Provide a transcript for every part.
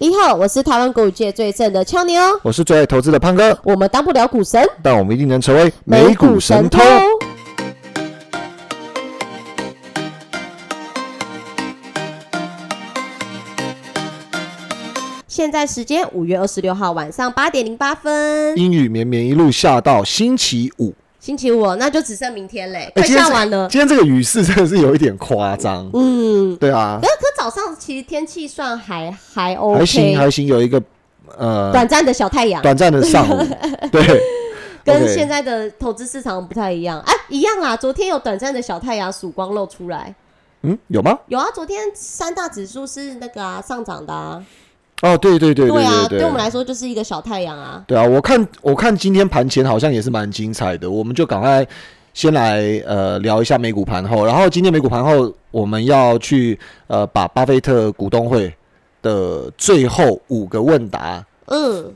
你好，我是台湾股界最正的俏妞，我是最爱投资的胖哥，我们当不了股神，但我们一定能成为美股神偷。现在时间五月二十六号晚上八点零八分，阴雨绵绵一路下到星期五，星期五那就只剩明天嘞，快下完了。今天这个雨势真的是有一点夸张，嗯，对啊。可可早上其实天气算还还 OK，还行还行，有一个呃短暂的小太阳，短暂的上午，对，跟现在的投资市场不太一样，哎，一样啊，昨天有短暂的小太阳曙光露出来，嗯，有吗？有啊，昨天三大指数是那个啊上涨的啊。哦，对对对对啊，对我们来说就是一个小太阳啊。对啊，我看我看今天盘前好像也是蛮精彩的，我们就赶快先来呃聊一下美股盘后，然后今天美股盘后我们要去呃把巴菲特股东会的最后五个问答，嗯，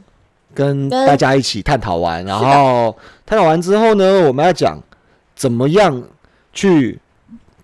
跟大家一起探讨完，然后探讨完之后呢，我们要讲怎么样去。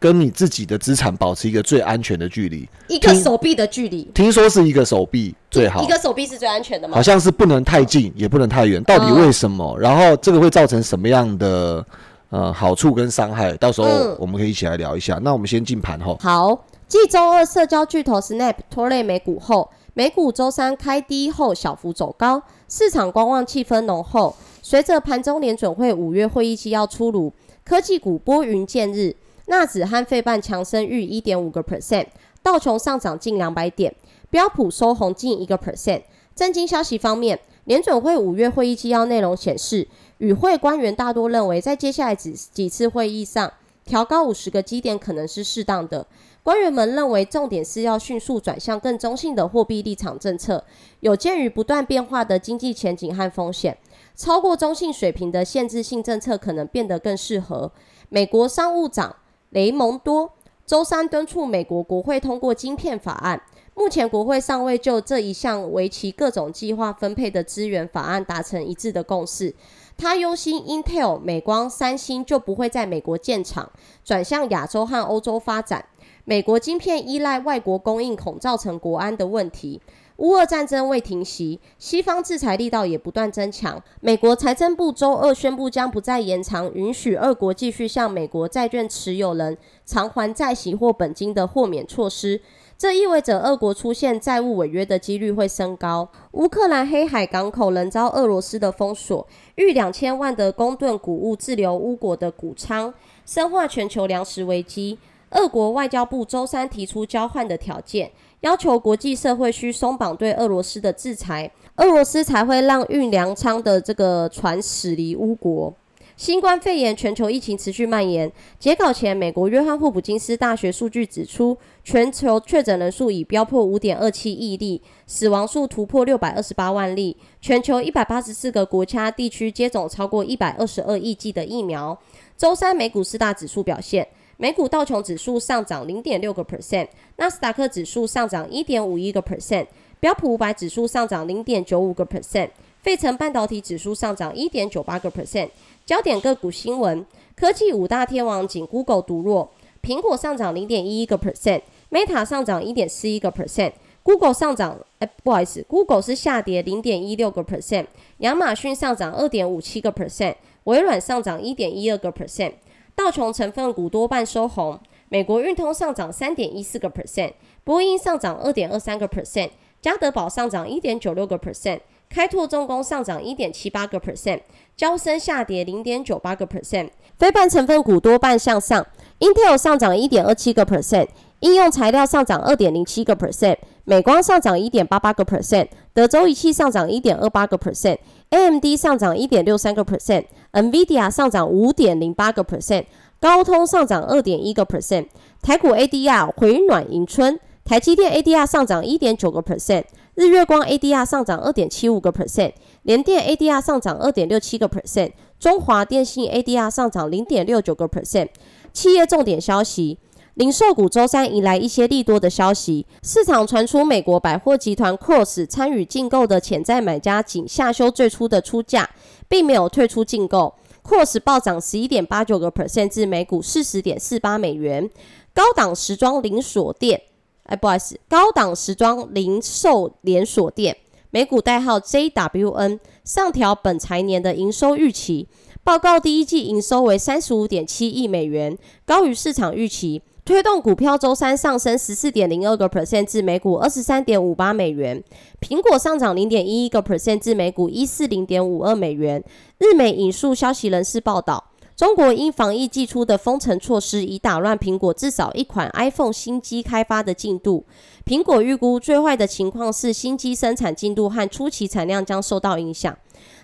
跟你自己的资产保持一个最安全的距离，一个手臂的距离。听说是一个手臂最好，一个手臂是最安全的吗？好像是不能太近，也不能太远。到底为什么？然后这个会造成什么样的呃好处跟伤害？到时候我们可以一起来聊一下。那我们先进盘后。好，继周二社交巨头 Snap 拖累美股后，美股周三开低后小幅走高，市场观望气氛浓厚。随着盘中联准会五月会议纪要出炉，科技股拨云见日。纳指和费半强升逾一点五个 percent，道琼上涨近两百点，标普收红近一个 percent。震惊消息方面，联准会五月会议纪要内容显示，与会官员大多认为，在接下来几几次会议上，调高五十个基点可能是适当的。官员们认为，重点是要迅速转向更中性的货币立场政策。有鉴于不断变化的经济前景和风险，超过中性水平的限制性政策可能变得更适合。美国商务长。雷蒙多周三敦促美国国会通过晶片法案。目前国会尚未就这一项为其各种计划分配的资源法案达成一致的共识。他忧心 Intel、美光、三星就不会在美国建厂，转向亚洲和欧洲发展。美国晶片依赖外国供应，恐造成国安的问题。乌俄战争未停息，西方制裁力道也不断增强。美国财政部周二宣布，将不再延长允许俄国继续向美国债券持有人偿还债息或本金的豁免措施。这意味着俄国出现债务违约的几率会升高。乌克兰黑海港口仍遭俄罗斯的封锁，逾两千万的公吨谷物滞留乌国的谷仓，深化全球粮食危机。俄国外交部周三提出交换的条件。要求国际社会需松绑对俄罗斯的制裁，俄罗斯才会让运粮仓的这个船驶离乌国。新冠肺炎全球疫情持续蔓延。截稿前，美国约翰霍普金斯大学数据指出，全球确诊人数已飙破五点二七亿例，死亡数突破六百二十八万例。全球一百八十四个国家地区接种超过一百二十二亿剂的疫苗。周三美股四大指数表现。美股道琼指数上涨零点六个 percent，纳斯达克指数上涨一点五一个 percent，标普五百指数上涨零点九五个 percent，费城半导体指数上涨一点九八个 percent。焦点个股新闻：科技五大天王仅 Google 独弱，苹果上涨零点一一个 percent，Meta 上涨一点四一个 percent，Google 上涨，哎，不好意思，Google 是下跌零点一六个 percent，亚马逊上涨二点五七个 percent，微软上涨一点一二个 percent。道琼成分股多半收红，美国运通上涨三点一四个 percent，波音上涨二点二三个 percent，嘉德宝上涨一点九六个 percent，开拓重工上涨一点七八个 percent，交生下跌零点九八个 percent。非半成分股多半向上，Intel 上涨一点二七个 percent，应用材料上涨二点零七个 percent，美光上涨一点八八个 percent，德州仪器上涨一点二八个 percent，AMD 上涨一点六三个 percent。NVIDIA 上涨五点零八个 percent，高通上涨二点一个 percent，台股 ADR 回暖迎春，台积电 ADR 上涨一点九个 percent，日月光 ADR 上涨二点七五个 percent，联电 ADR 上涨二点六七个 percent，中华电信 ADR 上涨零点六九个 percent。企业重点消息。零售股周三迎来一些利多的消息，市场传出美国百货集团 Cross 参与竞购的潜在买家仅下修最初的出价，并没有退出竞购。Cross 暴涨十一点八九个 percent 至每股四十点四八美元。高档时装零锁店哎，不好意思，高档时装零售连锁店，美股代号 JWN，上调本财年的营收预期，报告第一季营收为三十五点七亿美元，高于市场预期。推动股票周三上升十四点零二个 percent 至每股二十三点五八美元，苹果上涨零点一一个 percent 至每股一四零点五二美元。日媒引述消息人士报道，中国因防疫寄出的封城措施已打乱苹果至少一款 iPhone 新机开发的进度。苹果预估最坏的情况是新机生产进度和初期产量将受到影响。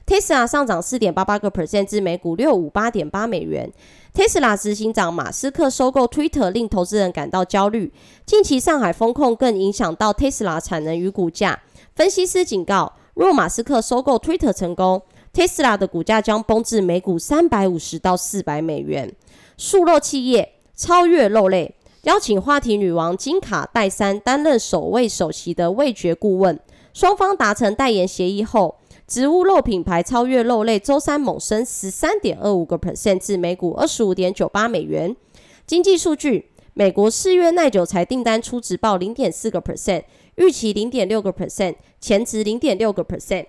Tesla 上涨四点八八个 percent 至每股六五八点八美元。Tesla 执行长马斯克收购 Twitter 令投资人感到焦虑。近期上海风控更影响到 Tesla 产能与股价。分析师警告，若马斯克收购 Twitter 成功，Tesla 的股价将崩至每股三百五十到四百美元。素肉企业超越肉类，邀请话题女王金卡戴珊担任首位首席的味觉顾问。双方达成代言协议后。植物肉品牌超越肉类，周三猛升十三点二五个 percent 至每股二十五点九八美元。经济数据：美国四月耐久材订单初值报零点四个 percent，预期零点六个 percent，前值零点六个 percent。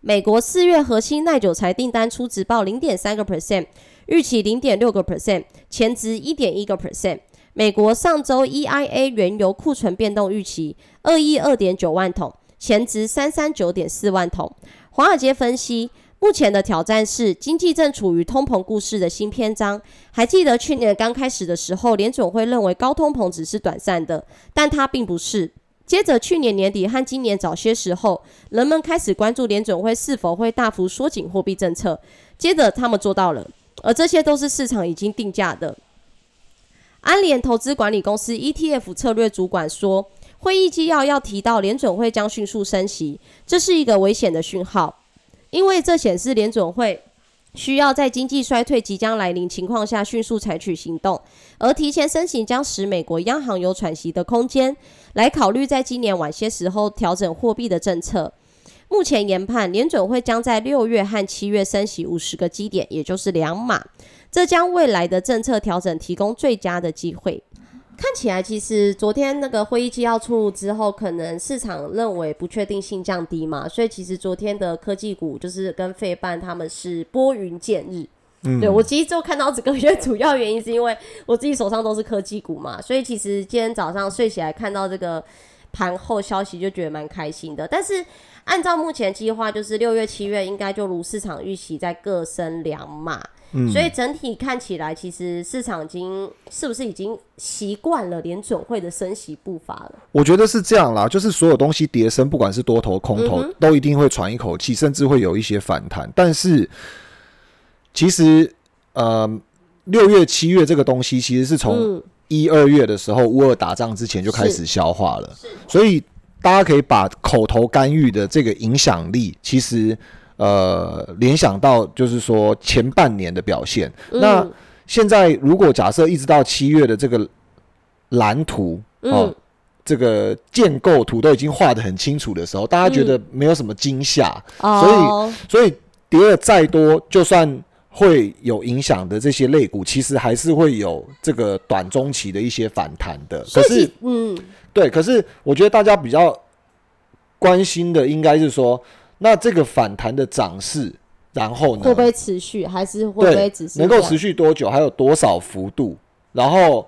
美国四月核心耐久材订单初值报零点三个 percent，预期零点六个 percent，前值一点一个 percent。美国上周 EIA 原油库存变动预期二亿二点九万桶。前值三三九点四万桶。华尔街分析，目前的挑战是经济正处于通膨故事的新篇章。还记得去年刚开始的时候，联总会认为高通膨只是短暂的，但它并不是。接着去年年底和今年早些时候，人们开始关注联总会是否会大幅缩紧货币政策。接着他们做到了，而这些都是市场已经定价的。安联投资管理公司 ETF 策略主管说。会议纪要要提到联准会将迅速升息，这是一个危险的讯号，因为这显示联准会需要在经济衰退即将来临情况下迅速采取行动，而提前升息将使美国央行有喘息的空间，来考虑在今年晚些时候调整货币的政策。目前研判联准会将在六月和七月升息五十个基点，也就是两码，这将未来的政策调整提供最佳的机会。看起来，其实昨天那个会议纪要出炉之后，可能市场认为不确定性降低嘛，所以其实昨天的科技股就是跟费半他们是拨云见日。嗯，对我其实就看到这个月主要原因是因为我自己手上都是科技股嘛，所以其实今天早上睡起来看到这个盘后消息就觉得蛮开心的。但是按照目前计划，就是六月、七月应该就如市场预期，在各升两码。所以整体看起来，其实市场已经是不是已经习惯了联准会的升息步伐了？我觉得是这样啦，就是所有东西叠升，不管是多头空头，都一定会喘一口气，甚至会有一些反弹。但是其实，呃，六月、七月这个东西，其实是从一二月的时候乌尔打仗之前就开始消化了。所以大家可以把口头干预的这个影响力，其实。呃，联想到就是说前半年的表现。那现在如果假设一直到七月的这个蓝图哦，这个建构图都已经画的很清楚的时候，大家觉得没有什么惊吓，所以所以跌了再多，就算会有影响的这些类股，其实还是会有这个短中期的一些反弹的。可是，嗯，对，可是我觉得大家比较关心的应该是说。那这个反弹的涨势，然后呢？会不会持续？还是会不会只是能够持续多久？还有多少幅度？然后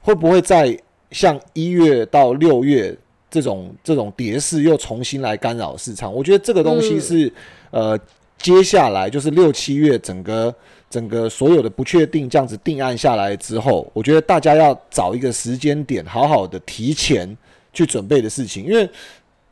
会不会在像一月到六月这种这种跌势又重新来干扰市场？我觉得这个东西是呃，接下来就是六七月整个整个所有的不确定这样子定案下来之后，我觉得大家要找一个时间点，好好的提前去准备的事情，因为。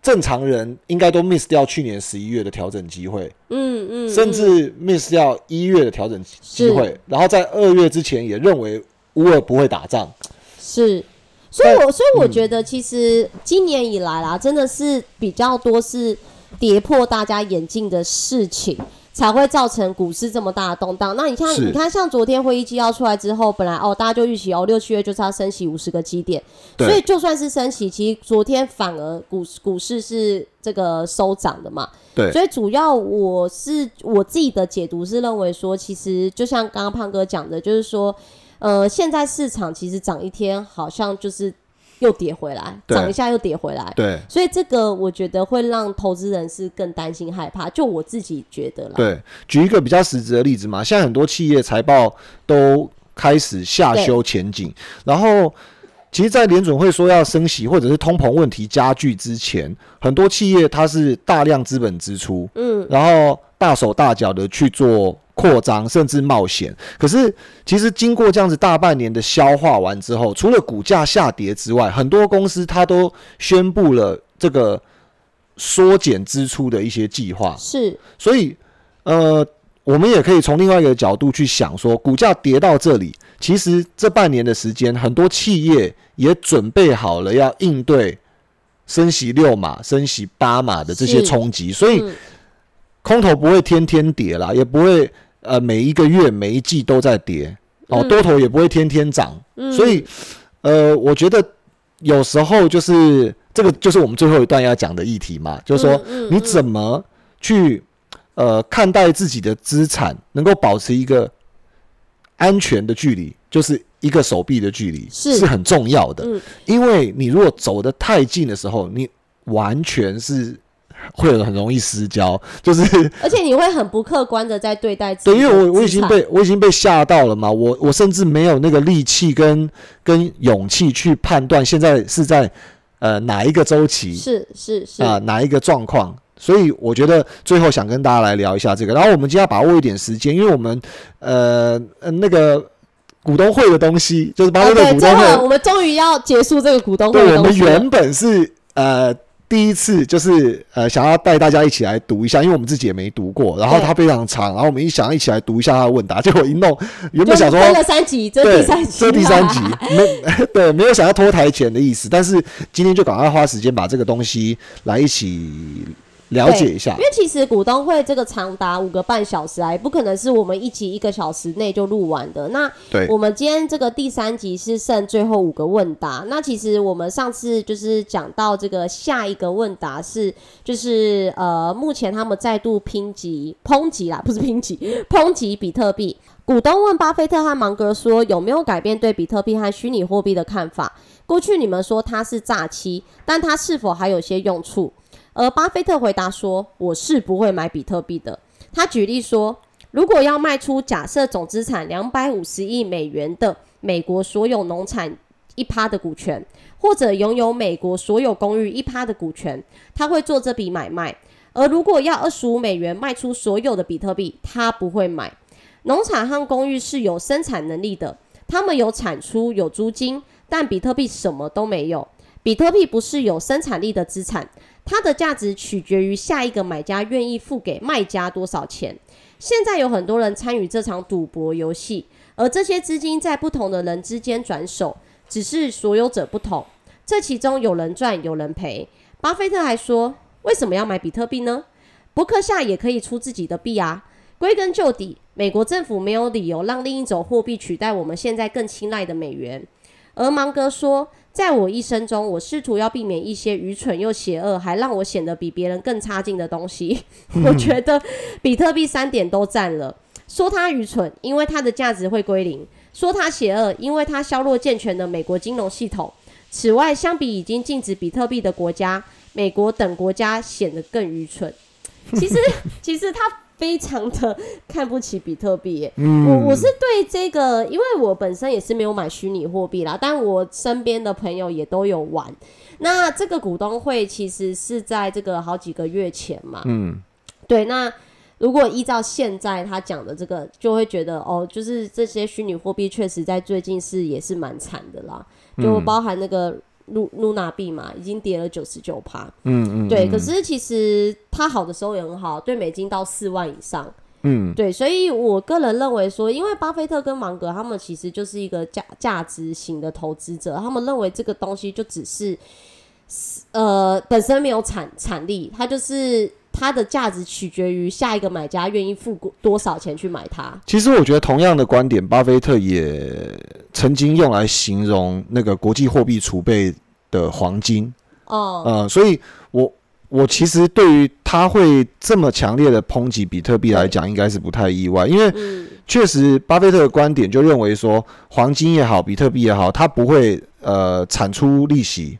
正常人应该都 miss 掉去年十一月的调整机会，嗯嗯，甚至 miss 掉一月的调整机会，然后在二月之前也认为乌尔不会打仗，是，所以我所以我觉得其实今年以来啦，真的是比较多是跌破大家眼镜的事情。才会造成股市这么大的动荡。那你像，你看，像昨天会议纪要出来之后，本来哦，大家就预期哦，六七月就是要升息五十个基点，所以就算是升息，其实昨天反而股股市是这个收涨的嘛。对。所以主要我是我自己的解读是认为说，其实就像刚刚胖哥讲的，就是说，呃，现在市场其实涨一天好像就是又跌回来，对涨一下又跌回来。对所以这个我觉得会让投资人是更担心害怕，就我自己觉得啦。对，举一个比较实质的例子嘛，现在很多企业财报都开始下修前景，然后。其实，在联准会说要升息或者是通膨问题加剧之前，很多企业它是大量资本支出，嗯，然后大手大脚的去做扩张，甚至冒险。可是，其实经过这样子大半年的消化完之后，除了股价下跌之外，很多公司它都宣布了这个缩减支出的一些计划。是所以，呃，我们也可以从另外一个角度去想说，股价跌到这里，其实这半年的时间，很多企业也准备好了要应对升息六码、升息八码的这些冲击，所以嗯空头不会天天跌啦，也不会呃每一个月、每一季都在跌。哦，嗯。多头也不会天天涨，嗯。所以呃，我觉得有时候就是这个就是我们最后一段要讲的议题嘛，就是说你怎么去呃看待自己的资产，能够保持一个安全的距离，就是一个手臂的距离是很重要的。嗯。因为你如果走得太近的时候，你完全是会很容易失焦，就是而且你会很不客观的在对待自对，己因为我我已经被我已经被吓到了嘛，我我甚至没有那个力气跟跟勇气去判断现在是在呃哪一个周期是是是啊、哪一个状况。所以我觉得最后想跟大家来聊一下这个，然后我们今天要把握一点时间，因为我们呃呃那个股东会的东西，就是巴哦对，菲特股东会，我们终于要结束这个股东会我们原本是呃第一次就是呃想要带大家一起来读一下，因为我们自己也没读过，然后它非常长，然后我们一想要一起来读一下它的问答，结果一弄，原本想说分了三集，这第三集，这第三集。没对没有想要拖台前的意思，但是今天就赶快花时间把这个东西来一起了解一下因。为其实股东会这个长达五个半小时啊，也不可能是我们一集一个小时内就录完的。那对我们今天这个第三集是剩最后五个问答。那其实我们上次就是讲到这个下一个问答是，就是呃，目前他们再度抨击抨击啦，不是抨击，抨击比特币。股东问巴菲特和芒格说，有没有改变对比特币和虚拟货币的看法？过去你们说它是诈欺，但它是否还有些用处？而巴菲特回答说：“我是不会买比特币的。”他举例说，如果要卖出假设总资产两百五十亿美元的美国所有农产一趴的股权，或者拥有美国所有公寓一趴的股权，他会做这笔买卖。而如果要二十五美元卖出所有的比特币，他不会买。农场和公寓是有生产能力的，他们有产出、有租金，但比特币什么都没有。比特币不是有生产力的资产，它的价值取决于下一个买家愿意付给卖家多少钱。现在有很多人参与这场赌博游戏，而这些资金在不同的人之间转手，只是所有者不同。这其中有人赚，有人赔。巴菲特还说，为什么要买比特币呢？伯克夏也可以出自己的币啊。归根究底，美国政府没有理由让另一种货币取代我们现在更青睐的美元。而芒格说，在我一生中，我试图要避免一些愚蠢又邪恶，还让我显得比别人更差劲的东西。我觉得比特币三点都占了。说它愚蠢，因为它的价值会归零；说它邪恶，因为它削弱健全的美国金融系统。此外，相比已经禁止比特币的国家，美国等国家显得更愚蠢。其实，其实他非常的看不起比特币嗯。我我是对这个，因为我本身也是没有买虚拟货币啦，但我身边的朋友也都有玩。那这个股东会其实是在这个好几个月前嘛，嗯，对，那如果依照现在他讲的这个，就会觉得哦，就是这些虚拟货币确实在最近是也是蛮惨的啦，就包含那个露露娜币嘛，已经跌了九十九趴。嗯嗯，对，嗯可是其实它好的时候也很好，对美金到四万以上。嗯对，所以我个人认为说，因为巴菲特跟芒格他们其实就是一个价价值型的投资者，他们认为这个东西就只是呃本身没有产产力，它就是它的价值取决于下一个买家愿意付多少钱去买它。其实我觉得同样的观点，巴菲特也曾经用来形容那个国际货币储备的黄金。哦、呃，所以我我其实对于他会这么强烈的抨击比特币来讲，应该是不太意外，因为嗯，确实巴菲特的观点就认为说，黄金也好，比特币也好，它不会呃产出利息，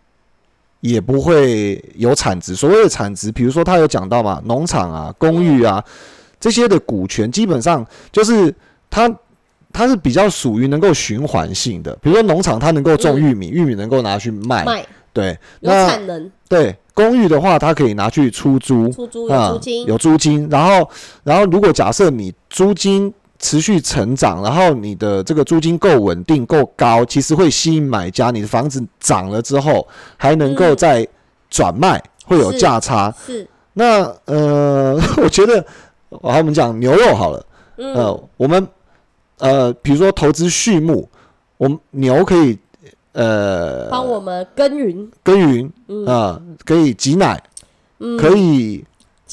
也不会有产值。所谓的产值，比如说他有讲到嘛，农场啊、公寓啊这些的股权，基本上就是它它是比较属于能够循环性的。比如说农场，它能够种玉米，玉米能够拿去卖，卖对，有那产能，对，公寓的话，它可以拿去出租，出租有啊租金，有租金。然后，然后如果假设你租金持续成长，然后你的这个租金够稳定、够高，其实会吸引买家。你的房子涨了之后，还能够嗯再转卖，会有价差。是，那呃，我觉得，好，我们讲牛肉好了。嗯，呃，我们呃，比如说投资畜牧，我们牛可以呃帮我们耕耘，耕耘嗯啊、可以挤奶，嗯，可以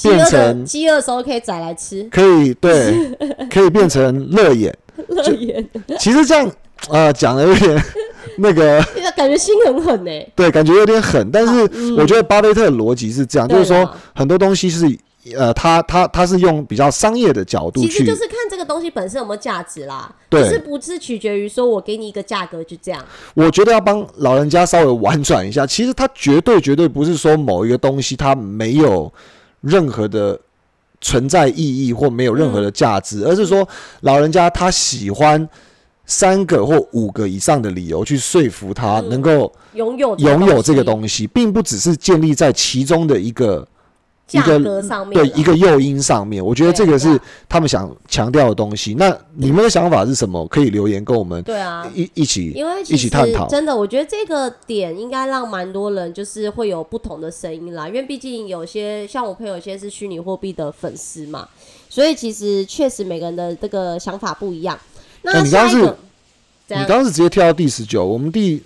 变成饥饿的时候可以宰来吃，可以对，可以变成乐眼。乐眼，其实这样呃讲的有点 那个，感觉心很狠呢。对，感觉有点狠。但是嗯我觉得巴菲特的逻辑是这样，就是说很多东西是呃，他他他是用比较商业的角度去其实就是看这个东西本身有没有价值啦，对是不是取决于说我给你一个价格就这样，我觉得要帮老人家稍微婉转一下，其实他绝对绝对不是说某一个东西它没有任何的存在意义或没有任何的价值，而是说老人家他喜欢三个或五个以上的理由去说服他嗯能够拥有拥有这个东西，并不只是建立在其中的一个一价格上面，对一个诱因上面。我觉得这个是他们想强调的东西。那你们的想法是什么？可以留言跟我们对啊，一一起因为一起探讨。真的，我觉得这个点应该让蛮多人就是会有不同的声音啦，因为毕竟有些像我朋友，有些是虚拟货币的粉丝嘛，所以其实确实每个人的这个想法不一样。那那你刚刚是下一个，怎样？你刚刚是直接跳到第十九，我们第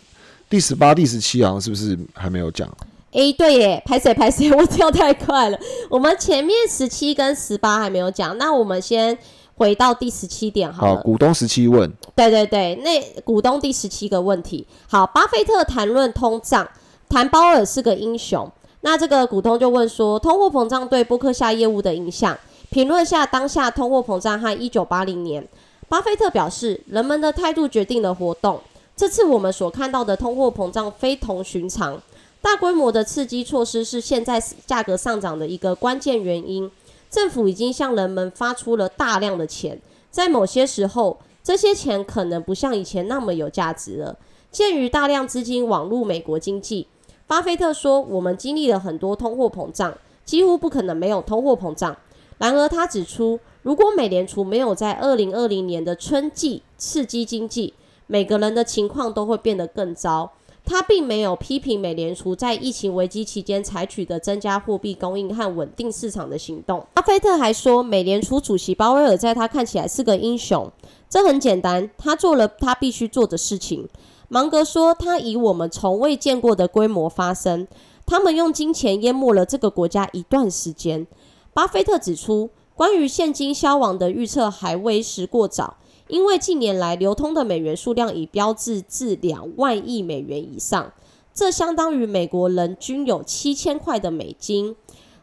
第十八、第十七好像是不是还没有讲？诶，对耶，拍谁拍谁，我跳太快了。我们前面十七跟十八还没有讲，那我们先回到第十七点好好，股东十七问，对对对，那股东第十七个问题，好，巴菲特谈论通胀，谈鲍尔是个英雄。那这个股东就问说，通货膨胀对波克夏业务的影响，评论下当下通货膨胀和一九八零年。巴菲特表示，人们的态度决定了活动。这次我们所看到的通货膨胀非同寻常，大规模的刺激措施是现在价格上涨的一个关键原因。政府已经向人们发出了大量的钱，在某些时候，这些钱可能不像以前那么有价值了。鉴于大量资金网入美国经济，巴菲特说：“我们经历了很多通货膨胀，几乎不可能没有通货膨胀。”然而，他指出，如果美联储没有在二零二零年的春季刺激经济，每个人的情况都会变得更糟。他并没有批评美联储在疫情危机期间采取的增加货币供应和稳定市场的行动。巴菲特还说，美联储主席鲍威尔在他看起来是个英雄，这很简单，他做了他必须做的事情。芒格说，他以我们从未见过的规模发声，他们用金钱淹没了这个国家一段时间。巴菲特指出，关于现金消亡的预测还为时过早，因为近年来流通的美元数量已标志至两万亿美元以上，这相当于美国人均有七千块的美金。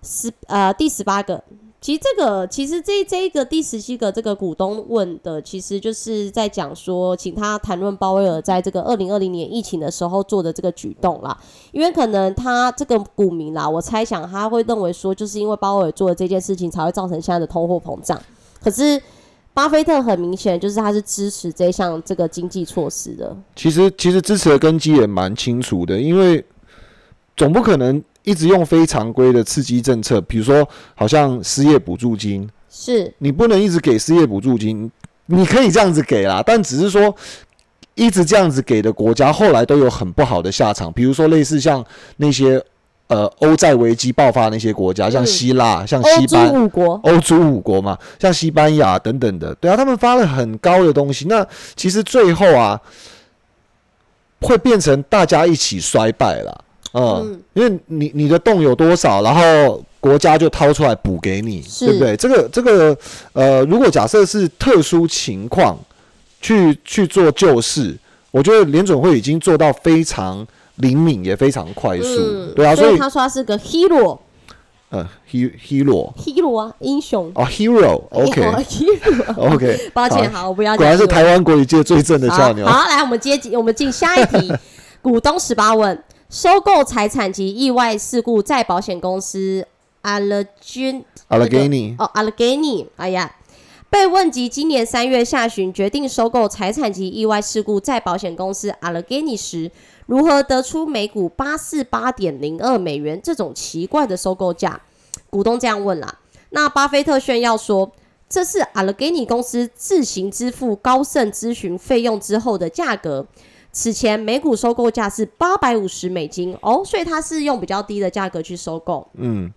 十呃第十八个，其实这个其实这这一个第十七个这个股东问的，其实就是在讲说，请他谈论鲍威尔在这个二零二零年疫情的时候做的这个举动啦。因为可能他这个股民啦，我猜想他会认为说，就是因为鲍威尔做的这件事情，才会造成现在的通货膨胀。可是巴菲特很明显就是他是支持这项这个经济措施的。其实其实支持的根基也蛮清楚的，因为总不可能一直用非常规的刺激政策，比如说好像失业补助金，是，你不能一直给失业补助金，你可以这样子给啦，但只是说一直这样子给的国家，后来都有很不好的下场，比如说类似像那些呃欧债危机爆发的那些国家，像嗯希腊、像西班。牙，欧洲五国嘛，像西班牙等等的，对啊，他们发了很高的东西，那其实最后啊，会变成大家一起衰败了，嗯，嗯因为你你的洞有多少，然后国家就掏出来补给你，对不对？这个这个呃，如果假设是特殊情况去去做救市，我觉得联准会已经做到非常灵敏，也非常快速，嗯，对啊，所所以他说他是个 hero 呃，he hero hero 啊，英雄。哦，hero，OK、哦 hero，OK，抱歉，好好，我不要讲。果然是台湾国语界最正的好俏妞。好，来，我们接我们进下一题。股东十八问：收购财产及意外事故再保险公司 Allegheny 哦，Allegheny，哎呀，被问及今年三月下旬决定收购财产及意外事故再保险公司 Allegheny 时，如何得出每股八四八点零二美元这种奇怪的收购价？股东这样问啦。那巴菲特炫耀说，这是 Allegheny 公司自行支付高盛咨询费用之后的价格。此前每股收购价是八百五十美金哦，所以他是用比较低的价格去收购。嗯，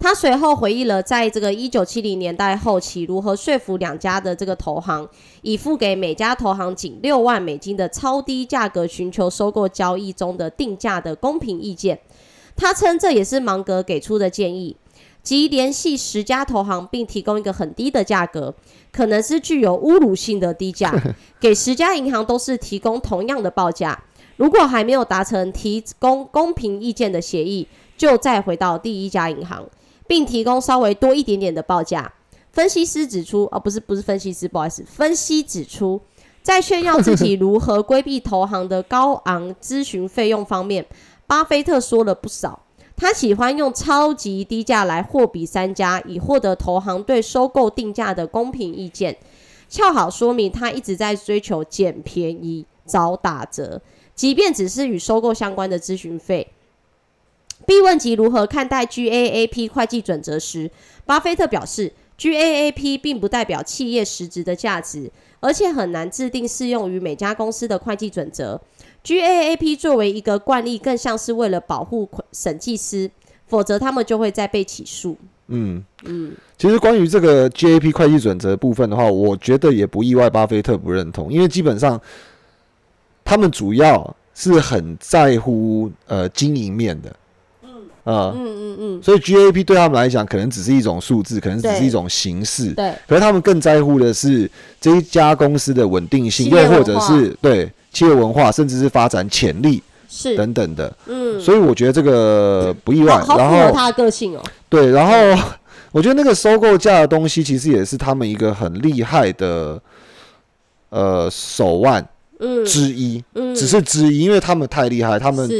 他随后回忆了在这个一九七零年代后期如何说服两家的这个投行，以付给每家投行仅六万美金的超低价格寻求收购交易中的定价的公平意见。他称这也是芒格给出的建议。即联系十家投行，并提供一个很低的价格，可能是具有侮辱性的低价，给十家银行都是提供同样的报价。如果还没有达成提供公平意见的协议，就再回到第一家银行，并提供稍微多一点点的报价。分析师指出，哦，不是不是分析师，不好意思，分析指出，在炫耀自己如何规避投行的高昂咨询费用方面，巴菲特说了不少。他喜欢用超级低价来货比三家，以获得投行对收购定价的公平意见。恰好说明他一直在追求捡便宜、找打折，即便只是与收购相关的咨询费。被问及如何看待 GAAP 会计准则时，巴菲特表示，GAAP 并不代表企业实质的价值，而且很难制定适用于每家公司的会计准则。GAAP 作为一个惯例，更像是为了保护审计师，否则他们就会再被起诉。嗯嗯，其实关于这个 GAAP 会计准则部分的话，我觉得也不意外，巴菲特不认同，因为基本上他们主要是很在乎呃经营面的。嗯嗯嗯嗯，所以 GAAP 对他们来讲，可能只是一种数字，可能只是一种形式。对，可是他们更在乎的是这一家公司的稳定性，又或者是对。企业文化，甚至是发展潜力，是等等的，嗯，所以我觉得这个不意外。好符合他的个性哦。对，然后 我觉得那个收购价的东西，其实也是他们一个很厉害的呃手腕嗯之一，嗯，只是之一，因为他们太厉害，他们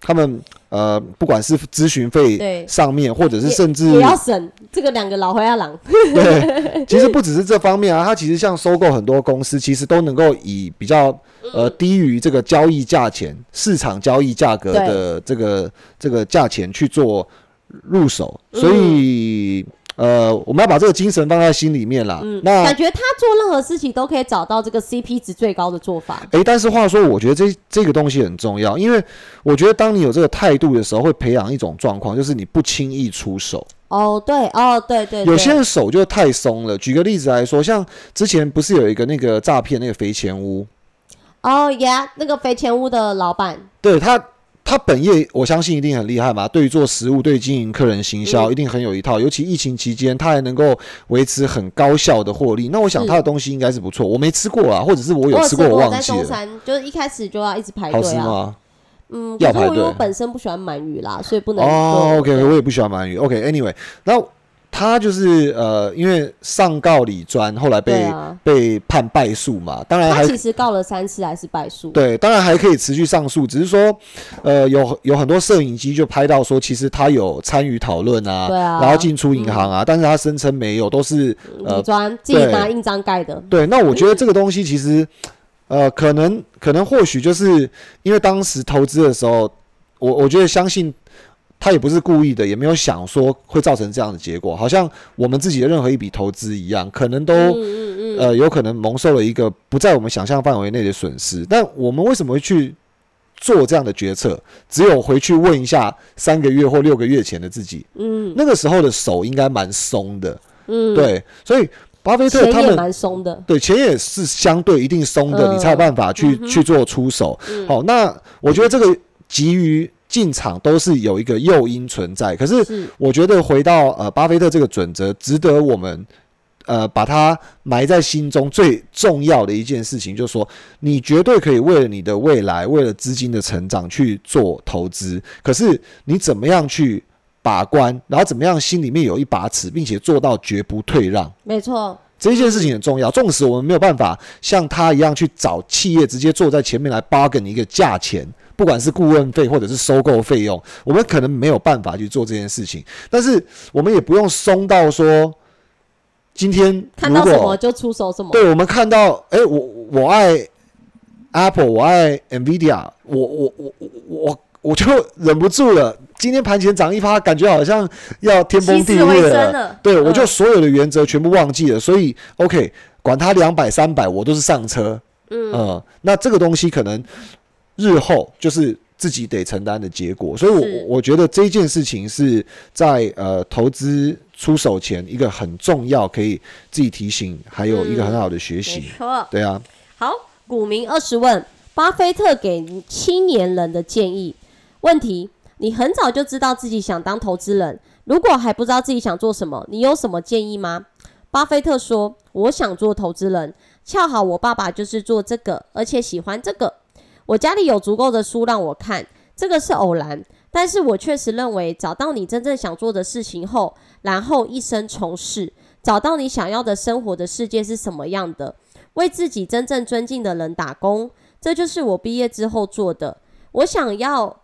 他们。呃，不管是咨询费上面，或者是甚至也要省这个两个老灰阿郎。对，其实不只是这方面啊，它其实像收购很多公司，其实都能够以比较呃低于这个交易价钱、市场交易价格的这个这个价钱去做入手，所以。呃，我们要把这个精神放在心里面啦。嗯，那感觉他做任何事情都可以找到这个 CP 值最高的做法。哎，但是话说，我觉得这这个东西很重要，因为我觉得当你有这个态度的时候，会培养一种状况，就是你不轻易出手。哦，对，哦，对对。有些人手就太松了。举个例子来说，像之前不是有一个那个诈骗那个肥钱屋？哦，Yeah，那个肥钱屋的老板。对他。他本业我相信一定很厉害嘛，对于做食物、对于经营客人行销，一定很有一套。尤其疫情期间，他还能够维持很高效的获利。那我想他的东西应该是不错。我没吃过啊，或者是我有吃过，我忘记了。在中山，就是一开始就要一直排队啊。好吃吗？嗯，要排队。我本身不喜欢鳗鱼啦，所以不能。哦，OK，我也不喜欢鳗鱼。OK，Anyway，那。他就是呃，因为上告李专，后来被被判败诉嘛。当然，他其实告了三次还是败诉。对，当然还可以持续上诉，只是说，呃，有有很多摄影机就拍到说，其实他有参与讨论啊，对啊，然后进出银行啊，但是他声称没有，都是李专自己拿印章盖的。对，那我觉得这个东西其实，呃，可能可能或许就是因为当时投资的时候，我我觉得相信。他也不是故意的，也没有想说会造成这样的结果，好像我们自己的任何一笔投资一样，可能都呃有可能蒙受了一个不在我们想象范围内的损失。但我们为什么会去做这样的决策？只有回去问一下三个月或六个月前的自己，嗯，那个时候的手应该蛮松的，嗯，对，所以巴菲特他们蛮松的，对，钱也是相对一定松的，你才有办法去去做出手。好，那我觉得这个急于。进场都是有一个诱因存在，可是我觉得回到呃巴菲特这个准则，值得我们呃把它埋在心中最重要的一件事情，就是说你绝对可以为了你的未来，为了资金的成长去做投资，可是你怎么样去把关，然后怎么样心里面有一把尺，并且做到绝不退让。没错，这件事情很重要。纵使我们没有办法像他一样去找企业直接坐在前面来 bargain 一个价钱。不管是顾问费或者是收购费用，我们可能没有办法去做这件事情，但是我们也不用松到说，今天看到什么就出手什么。对我们看到，哎、我我爱 Apple，我爱 Nvidia，我我我我我我就忍不住了。今天盘前涨一发，感觉好像要天崩地裂生了对，我就嗯所有的原则全部忘记了。所以 OK，管它两百三百，我都是上车。嗯，呃，那这个东西可能日后就是自己得承担的结果。所以我，是我觉得这件事情是在呃投资出手前一个很重要，可以自己提醒，还有一个很好的学没习。错。对啊，好，股民二十问，巴菲特给青年人的建议。问题：你很早就知道自己想当投资人，如果还不知道自己想做什么，你有什么建议吗？巴菲特说：“我想做投资人，恰好我爸爸就是做这个，而且喜欢这个。我家里有足够的书让我看，这个是偶然，但是我确实认为，找到你真正想做的事情后，然后一生从事，找到你想要的生活的世界是什么样的，为自己真正尊敬的人打工，这就是我毕业之后做的。我想要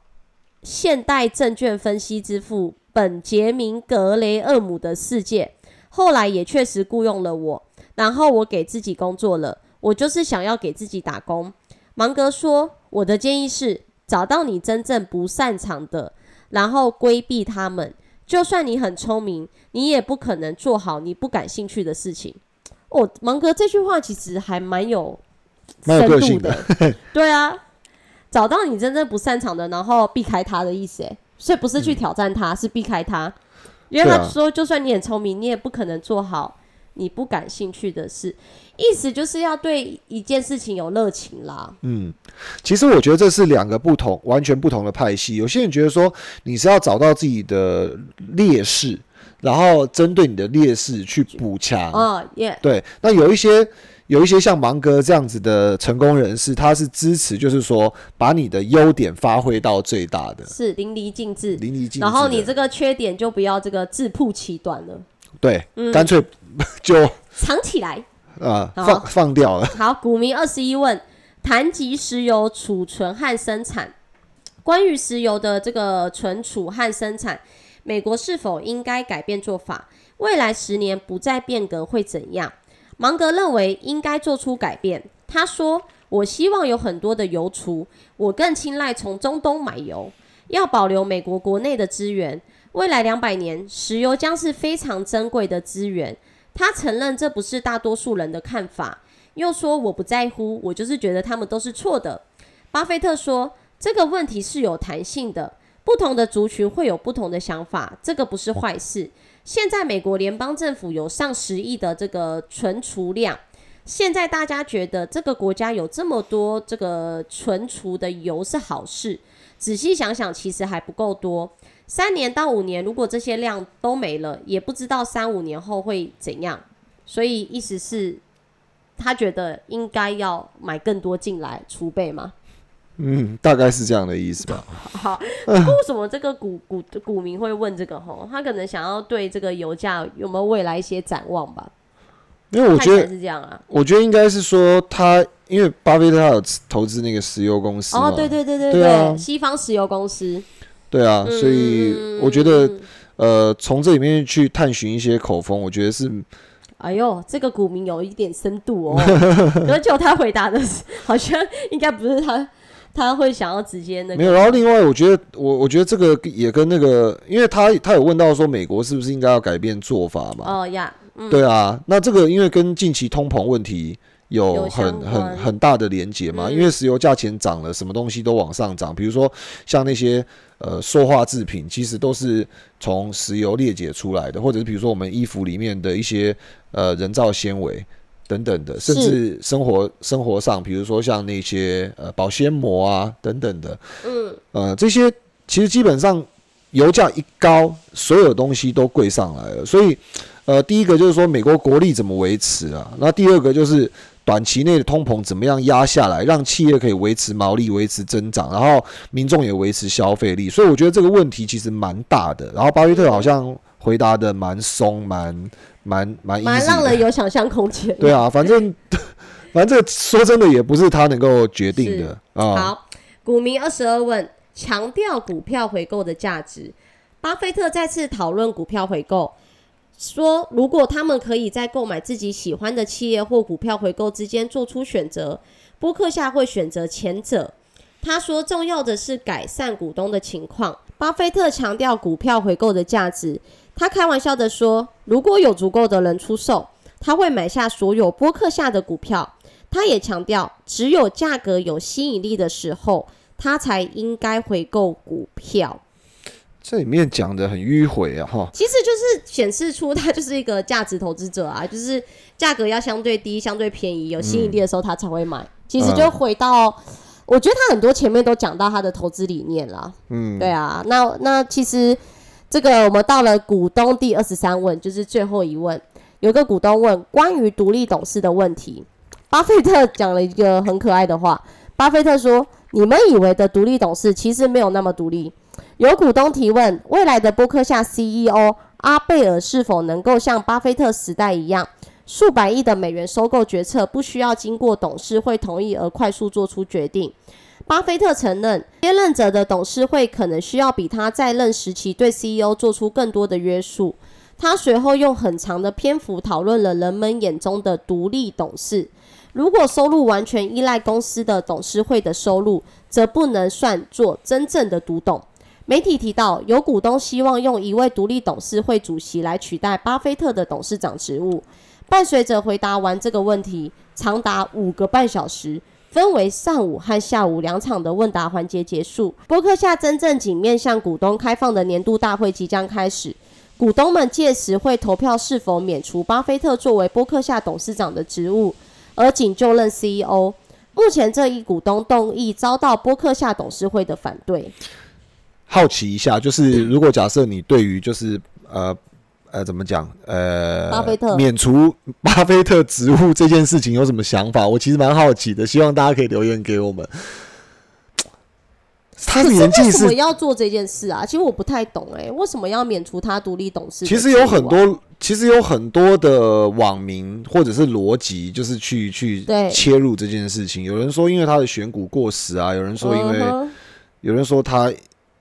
现代证券分析之父本杰明·格雷厄姆的世界，后来也确实雇佣了我，然后我给自己工作了。我就是想要给自己打工。芒格说：“我的建议是找到你真正不擅长的，然后规避他们。就算你很聪明，你也不可能做好你不感兴趣的事情。”哦，芒格这句话其实还蛮有蛮有深度的的。对啊，找到你真正不擅长的，然后避开他的意思。哎，所以不是去挑战他，是避开他。因为他说，就算你很聪明，你也不可能做好你不感兴趣的事。意思就是要对一件事情有热情啦。嗯，其实我觉得这是两个不同、完全不同的派系。有些人觉得说你是要找到自己的劣势，然后针对你的劣势去补强。哦，耶，对，那有一些有一些像芒哥这样子的成功人士，他是支持，就是说把你的优点发挥到最大的，是淋漓尽致。淋漓尽致。然后你这个缺点就不要这个自曝其短了，对，嗯干脆 就藏起来。啊放放掉了。好，股民二十一问：谈及石油储存和生产，关于石油的这个存储和生产，美国是否应该改变做法？未来十年不再变革会怎样？芒格认为应该做出改变。他说：“我希望有很多的油储，我更青睐从中东买油，要保留美国国内的资源。未来两百年，石油将是非常珍贵的资源。”他承认这不是大多数人的看法，又说我不在乎，我就是觉得他们都是错的。巴菲特说这个问题是有弹性的，不同的族群会有不同的想法，这个不是坏事。现在美国联邦政府有上十亿的这个存储量，现在大家觉得这个国家有这么多这个存储的油是好事，仔细想想，其实还不够多。三年到五年，如果这些量都没了，也不知道三五年后会怎样。所以意思是，他觉得应该要买更多进来储备吗？嗯，大概是这样的意思吧。好，为什么这个股股股民会问这个？吼，他可能想要对这个油价有没有未来一些展望吧？因为我觉得，是这样啊。我觉得应该是说他，因为巴菲特他有投资那个石油公司，哦，对对对对对啊西方石油公司，对啊，嗯所以我觉得，呃，从这里面去探寻一些口风，我觉得是哎呦，这个股民有一点深度哦。而且他回答的是，好像应该不是他，他会想要直接那个。没有。然后另外，我觉得我我觉得这个也跟那个，因为他他有问到说美国是不是应该要改变做法嘛？哦呀，嗯，对啊，那这个因为跟近期通膨问题有很关很很大的连结嘛，嗯因为石油价钱涨了，什么东西都往上涨，比如说像那些呃塑化制品，其实都是从石油裂解出来的，或者是比如说我们衣服里面的一些呃人造纤维。等等的，甚至生活生活上，比如说像那些呃保鲜膜啊等等的，嗯，呃，这些其实基本上油价一高，所有东西都贵上来了。所以，呃，第一个就是说美国国力怎么维持啊？那第二个就是短期内的通膨怎么样压下来，让企业可以维持毛利、维持增长，然后民众也维持消费力。所以我觉得这个问题其实蛮大的。然后巴菲特好像回答的蛮松，蛮蛮蛮蛮让人有想象空间。对啊，反正 反正这个说真的也不是他能够决定的啊。好，股民二十二问强调股票回购的价值。巴菲特再次讨论股票回购，说如果他们可以在购买自己喜欢的企业或股票回购之间做出选择，波克夏会选择前者。他说，重要的是改善股东的情况。巴菲特强调股票回购的价值。他开玩笑的说，如果有足够的人出售，他会买下所有波克夏的股票。他也强调，只有价格有吸引力的时候，他才应该回购股票。这里面讲的很迂回啊，哈，其实就是显示出他就是一个价值投资者啊，就是价格要相对低、相对便宜、有吸引力的时候，他才会买。其实就回到，我觉得他很多前面都讲到他的投资理念啦。嗯，对啊，那那其实这个我们到了股东第二十三问，就是最后一问，有个股东问关于独立董事的问题，巴菲特讲了一个很可爱的话，巴菲特说：“你们以为的独立董事，其实没有那么独立。”有股东提问：未来的波克夏 CEO 阿贝尔是否能够像巴菲特时代一样，数百亿的美元收购决策不需要经过董事会同意而快速做出决定？巴菲特承认，接任者的董事会可能需要比他在任时期对 CEO 做出更多的约束。他随后用很长的篇幅讨论了人们眼中的独立董事。如果收入完全依赖公司的董事会的收入，则不能算作真正的独董。媒体提到，有股东希望用一位独立董事会主席来取代巴菲特的董事长职务。伴随着回答完这个问题，长达五个半小时，分为上午和下午两场的问答环节结束。伯克夏真正仅面向股东开放的年度大会即将开始，股东们届时会投票是否免除巴菲特作为伯克夏董事长的职务，而仅就任 CEO。目前这一股东动议遭到波克夏董事会的反对。好奇一下，就是如果假设你对于就是呃呃怎么讲呃，巴菲特免除 巴菲特职务这件事情有什么想法？我其实蛮好奇的，希望大家可以留言给我们。他年纪是要做这件事啊？其实我不太懂哎，为什么要免除他独立董事？其实有很多，其实有很多的网民或者是逻辑，就是去去切入这件事情。有人说因为他的选股过时啊，有人说因为有人说他。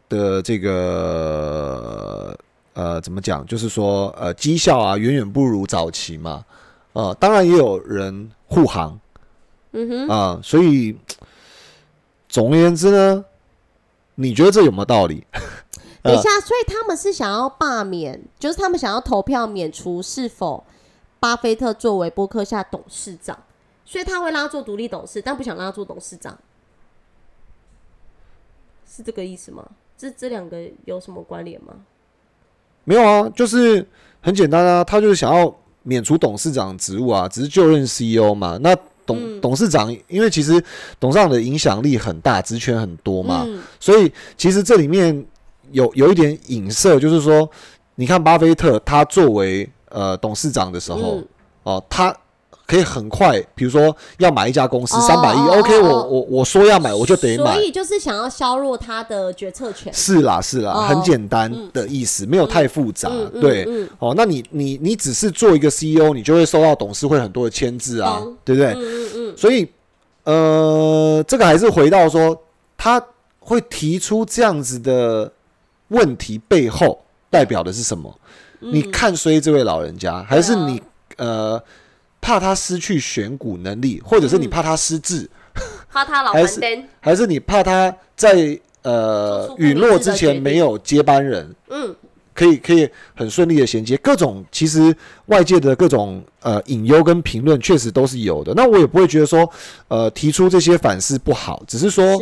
的这个呃，怎么讲？就是说，呃，绩效啊，远远不如早期嘛。呃，当然也有人护航，嗯哼啊，所以总而言之呢，你觉得这有没有道理？等一下，所以他们是想要罢免，就是他们想要投票免除是否巴菲特作为波克夏董事长，所以他会让他做独立董事，但不想让他做董事长，是这个意思吗？这这两个有什么关联吗？没有啊，就是很简单啊，他就是想要免除董事长职务啊，只是就任 CEO 嘛。那董董事长，因为其实董事长的影响力很大，职权很多嘛，所以其实这里面有有一点影射，就是说，你看巴菲特他作为呃董事长的时候，哦，他。可以很快，比如说要买一家公司三百亿，OK，我我我说要买，我就得买。所以就是想要削弱他的决策权。是啦，是啦，很简单的意思，没有太复杂。对，哦，那你你你只是做一个 CEO，你就会收到董事会很多的签字啊，对不对？嗯嗯嗯。所以，呃，这个还是回到说，他会提出这样子的问题背后代表的是什么？你看衰这位老人家，还是你呃？怕他失去选股能力，或者是你怕他失智，怕他老 还是还是你怕他在呃陨落之前没有接班人？嗯，可以可以很顺利的衔接。各种其实外界的各种呃隐忧跟评论确实都是有的。那我也不会觉得说呃提出这些反思不好，只是说。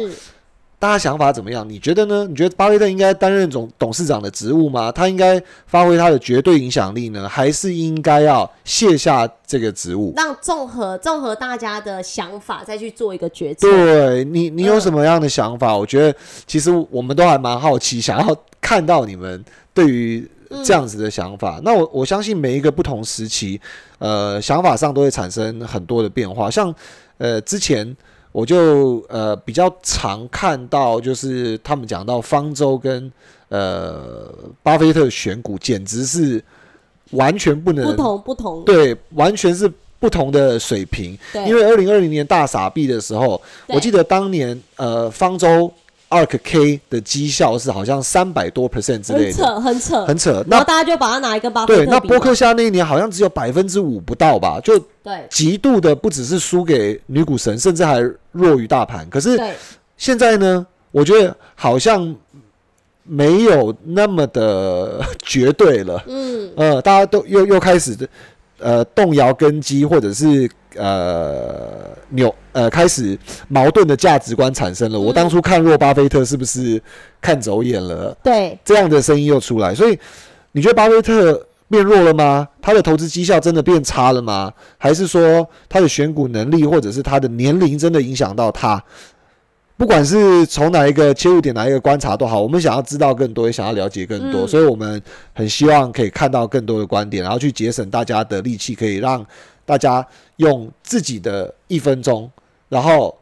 大家想法怎么样？你觉得呢？你觉得巴菲特应该担任总董事长的职务吗？他应该发挥他的绝对影响力呢，还是应该要卸下这个职务？让综合综合大家的想法再去做一个决策。对你，你有什么样的想法？我觉得其实我们都还蛮好奇，想要看到你们对于这样子的想法。那我我相信每一个不同时期，呃，想法上都会产生很多的变化。像呃之前。我就呃比较常看到，就是他们讲到方舟跟呃巴菲特选股，简直是完全不能不同不同，对，完全是不同的水平。因为二零二零年大傻逼的时候，我记得当年呃方舟 ARK K 的绩效是好像三百多 percent 之类的，很扯，很扯，很扯。然那后大家就把它拿一个巴菲对，特比嘛那波克夏那一年好像只有百分之五不到吧，就对极度的不只是输给女股神，甚至还弱于大盘。可是现在呢，我觉得好像没有那么的绝对了。嗯，呃，大家都又又开始呃动摇根基，或者是呃扭呃开始矛盾的价值观产生了。我嗯当初看弱巴菲特是不是看走眼了？对，这样的声音又出来，所以你觉得巴菲特变弱了吗？他的投资绩效真的变差了吗？还是说他的选股能力，或者是他的年龄真的影响到他？不管是从哪一个切入点、哪一个观察都好，我们想要知道更多，也想要了解更多，嗯所以我们很希望可以看到更多的观点，然后去节省大家的力气，可以让大家用自己的一分钟，然后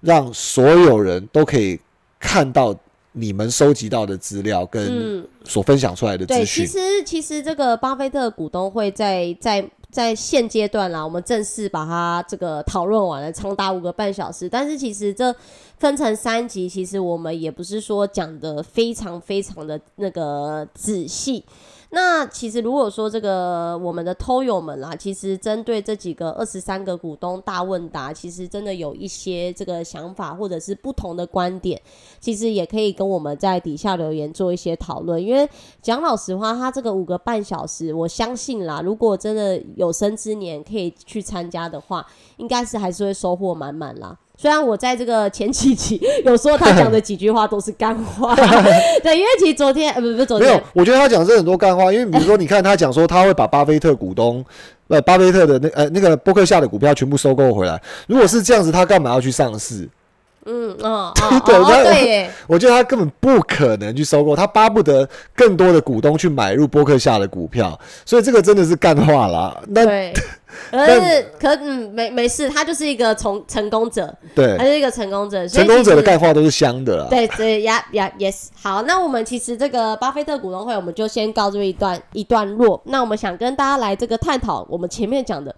让所有人都可以看到你们收集到的资料跟嗯，所分享出来的，资讯。其实其实这个巴菲特股东会在在在现阶段啦，我们正式把它这个讨论完了，长达五个半小时。但是其实这分成三集，其实我们也不是说讲的非常非常的那个仔细。那其实如果说这个我们的偷友们啦，其实针对这几个二十三个股东大问答，其实真的有一些这个想法或者是不同的观点，其实也可以跟我们在底下留言做一些讨论。因为讲老实话，他这个五个半小时，我相信啦，如果真的有生之年可以去参加的话，应该是还是会收获满满啦。虽然我在这个前几集 有说他讲的几句话都是干话，对，因为其实昨天呃不不是昨天没有，我觉得他讲的是很多干话，因为比如说，你看他讲说他会把巴菲特股东，呃，巴菲特的那呃那个伯克夏的股票全部收购回来。如果是这样子，他干嘛要去上市？嗯哦 对那对耶，我觉得他根本不可能去收购，他巴不得更多的股东去买入波克夏的股票，所以这个真的是干话啦。那对，可是可嗯没没事，他就是一个从成功者，对他对是一个成功者，成功者的干话都是香的啦。对对呀呀，yes。好，那我们其实这个巴菲特股东会，我们就先告这一段一段落。那我们想跟大家来这个探讨，我们前面讲的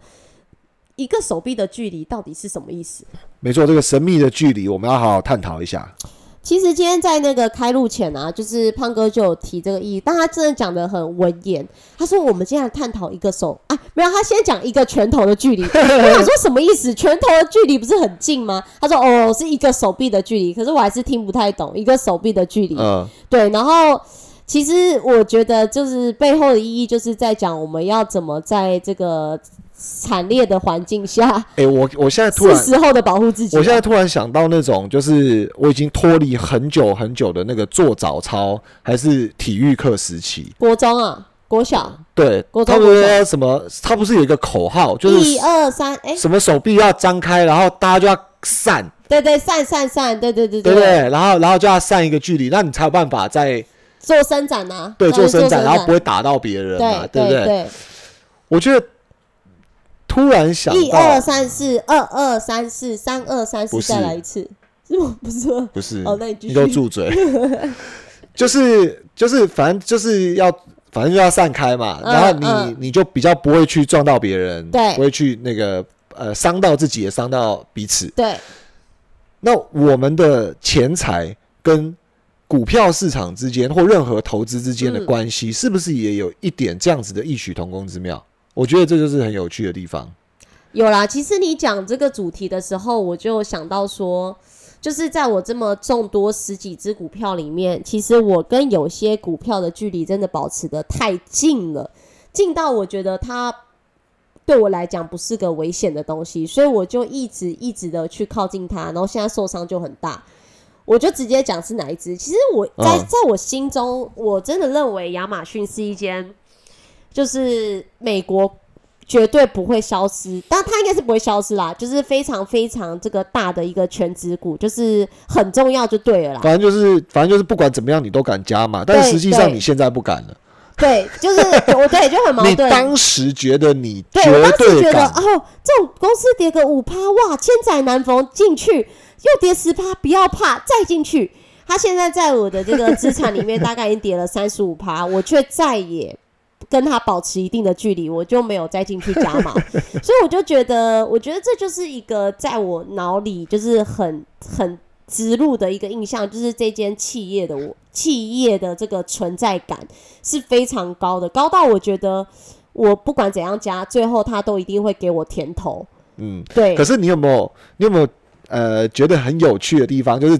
一个手臂的距离到底是什么意思？没错，这个神秘的距离我们要好好探讨一下。其实今天在那个开录前啊，就是胖哥就有提这个意义，但他真的讲的很文言。他说我们今天来探讨一个手啊，没有，他先讲一个拳头的距离。我想说什么意思？拳头的距离不是很近吗？他说哦，是一个手臂的距离，可是我还是听不太懂一个手臂的距离。嗯，对，然后其实我觉得就是背后的意义，就是在讲我们要怎么在这个惨烈的环境下，哎、我我现在突然是然时候的保护自己啊。我现在突然想到那种，就是我已经脱离很久很久的那个做早操还是体育课时期。国中啊，国小，对，国中他们什么？他不是有一个口号，就是一二三，哎，什么手臂要张开，然后大家就要散，对对，散散散，对对对对不对？然后然后就要散一个距离，那你才有办法在做伸展啊，对做伸展，然后不会打到别人嘛，对不对？对，我觉得突然想一二，三四，二二三四，三二三四，再来一次，是吗？不是吗？不是，哦那你继续给我住嘴，就是就是反正就是要。反正就要散开嘛，嗯然后你、嗯你就比较不会去撞到别人，对不会去那个呃伤到自己，也伤到彼此。对，那我们的钱财跟股票市场之间或任何投资之间的嗯关系，是不是也有一点这样子的异曲同工之妙？我觉得这就是很有趣的地方。有啦，其实你讲这个主题的时候，我就想到说，就是在我这么众多十几只股票里面，其实我跟有些股票的距离真的保持的太近了，近到我觉得它对我来讲不是个危险的东西，所以我就一直一直的去靠近它，然后现在受伤就很大。我就直接讲是哪一只。其实我在嗯在我心中，我真的认为亚马逊是一间，就是美国绝对不会消失，但它应该是不会消失啦，就是非常非常这个大的一个全职股，就是很重要就对了啦。反正就是，反正就是不管怎么样，你都敢加嘛。但对实际上你现在不敢了。对，就是我对就很矛 你盾。当时觉得你对我当时觉得，哦，这种公司跌个五趴，哇，千载难逢，进去又跌十趴，不要怕，再进去。它现在在我的这个资产里面大概已经跌了三十五趴，我却再也跟他保持一定的距离，我就没有再进去加码。所以我就觉得，我觉得这就是一个在我脑里就是很很植入的一个印象，就是这间企业的我企业的这个存在感是非常高的，高到我觉得我不管怎样加，最后他都一定会给我甜头。嗯，对，可是你有没有你有没有呃觉得很有趣的地方？就是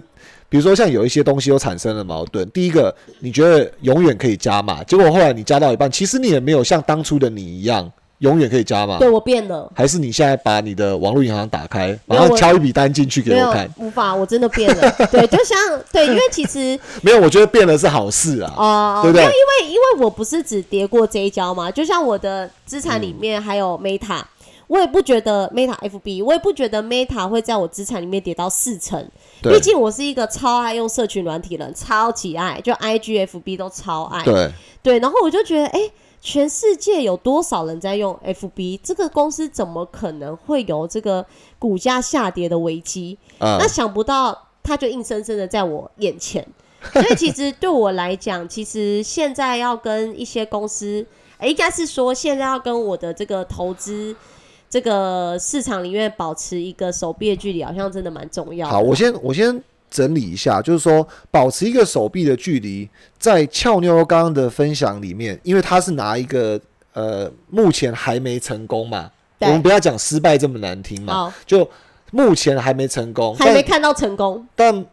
比如说像有一些东西又产生了矛盾。第一个，你觉得永远可以加码，结果后来你加到一半，其实你也没有像当初的你一样永远可以加码。对我变了。还是你现在把你的网络银行打开，没有我马上敲一笔单进去给我看？无法，我真的变了。对，就像对，因为其实 没有，我觉得变了是好事啊。哦，对不对因为因为我不是只跌过这一跤嘛，就像我的资产里面还有 Meta，、我也不觉得 Meta FB，我也不觉得 Meta 会在我资产里面跌到四成。对毕竟我是一个超爱用社群软体人，超级爱，就 IG、FB 都超爱。对，对，然后我就觉得，哎、全世界有多少人在用 FB？这个公司怎么可能会有这个股价下跌的危机？嗯那，想不到，它就硬生生的在我眼前。所以其实对我来讲，其实现在要跟一些公司，诶应该是说现在要跟我的这个投资这个市场里面保持一个手臂的距离，好像真的蛮重要的。好，我先我先整理一下，就是说保持一个手臂的距离，在俏妞刚刚的分享里面，因为他是拿一个呃目前还没成功嘛，我对们不要讲失败这么难听嘛，就目前还没成功，但还没看到成功，但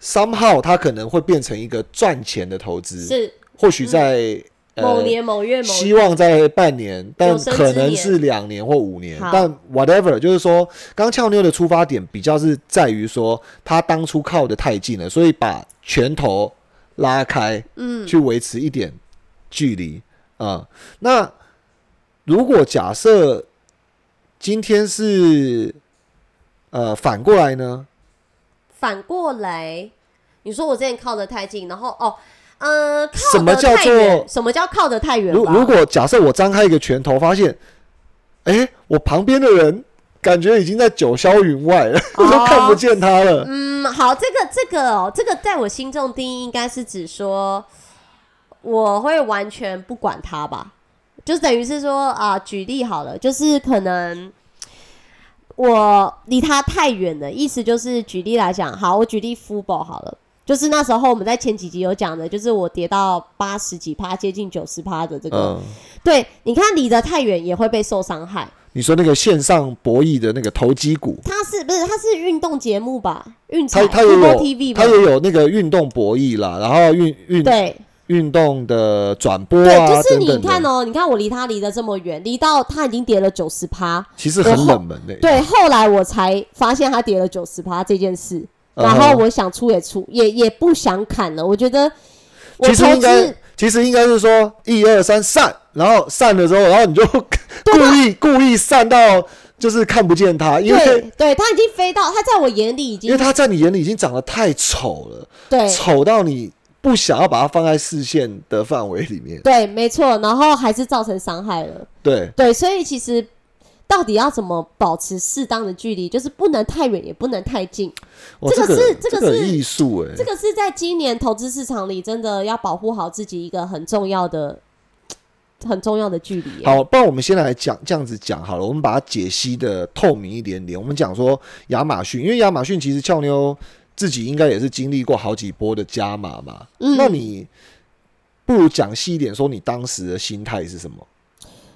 somehow 它可能会变成一个赚钱的投资，是。或许在、某呃年某月某希望在半年，但可能是两年或五年。但 whatever，就是说，刚俏妞的出发点比较是在于说，他当初靠的太近了，所以把拳头拉开，嗯，去维持一点距离啊、那如果假设今天是呃反过来呢？反过来，你说我之前靠得太近，然后哦，呃，靠什么叫做什么叫靠得太远？如如果假设我张开一个拳头，发现，哎、我旁边的人感觉已经在九霄云外了，哦都看不见他了。嗯，好，这个这个哦，这个在我心中定义应该是指说，我会完全不管他吧，就等于是说啊、举例好了，就是可能我离他太远了，意思就是举例来讲，好，我举例 football 好了。就是那时候我们在前几集有讲的，就是我跌到八十几趴，接近九十趴的这个，嗯，对，你看离得太远也会被受伤害。你说那个线上博弈的那个投机股，它是不是它是运动节目吧？运彩它它也有它？也有那个运动博弈啦，然后运运对，运动的转播对，啊就是你等等的，看哦，你看我离他离得这么远，离到他已经跌了九十趴，其实很冷门的、对，后来我才发现他跌了九十趴这件事，然后我想出也出，也也不想砍了，我觉得我其实投应该资，其实应该是说一二三散，然后散了之后，然后你就 故意故意散到就是看不见它，因为对对，他已经飞到，他在我眼里已经因为它在你眼里已经长得太丑了，对丑到你不想要把它放在视线的范围里面。对，没错，然后还是造成伤害了，对，对，所以其实。到底要怎么保持适当的距离？就是不能太远，也不能太近。哇这个个是这个是艺术哎，这个是在今年投资市场里，真的要保护好自己一个很重要的、很重要的距离耶。好，不然我们先来讲这样子讲好了，我们把它解析的透明一点点。我们讲说亚马逊，因为亚马逊其实俏妞自己应该也是经历过好几波的加码嘛。嗯那你不如讲细一点，说你当时的心态是什么？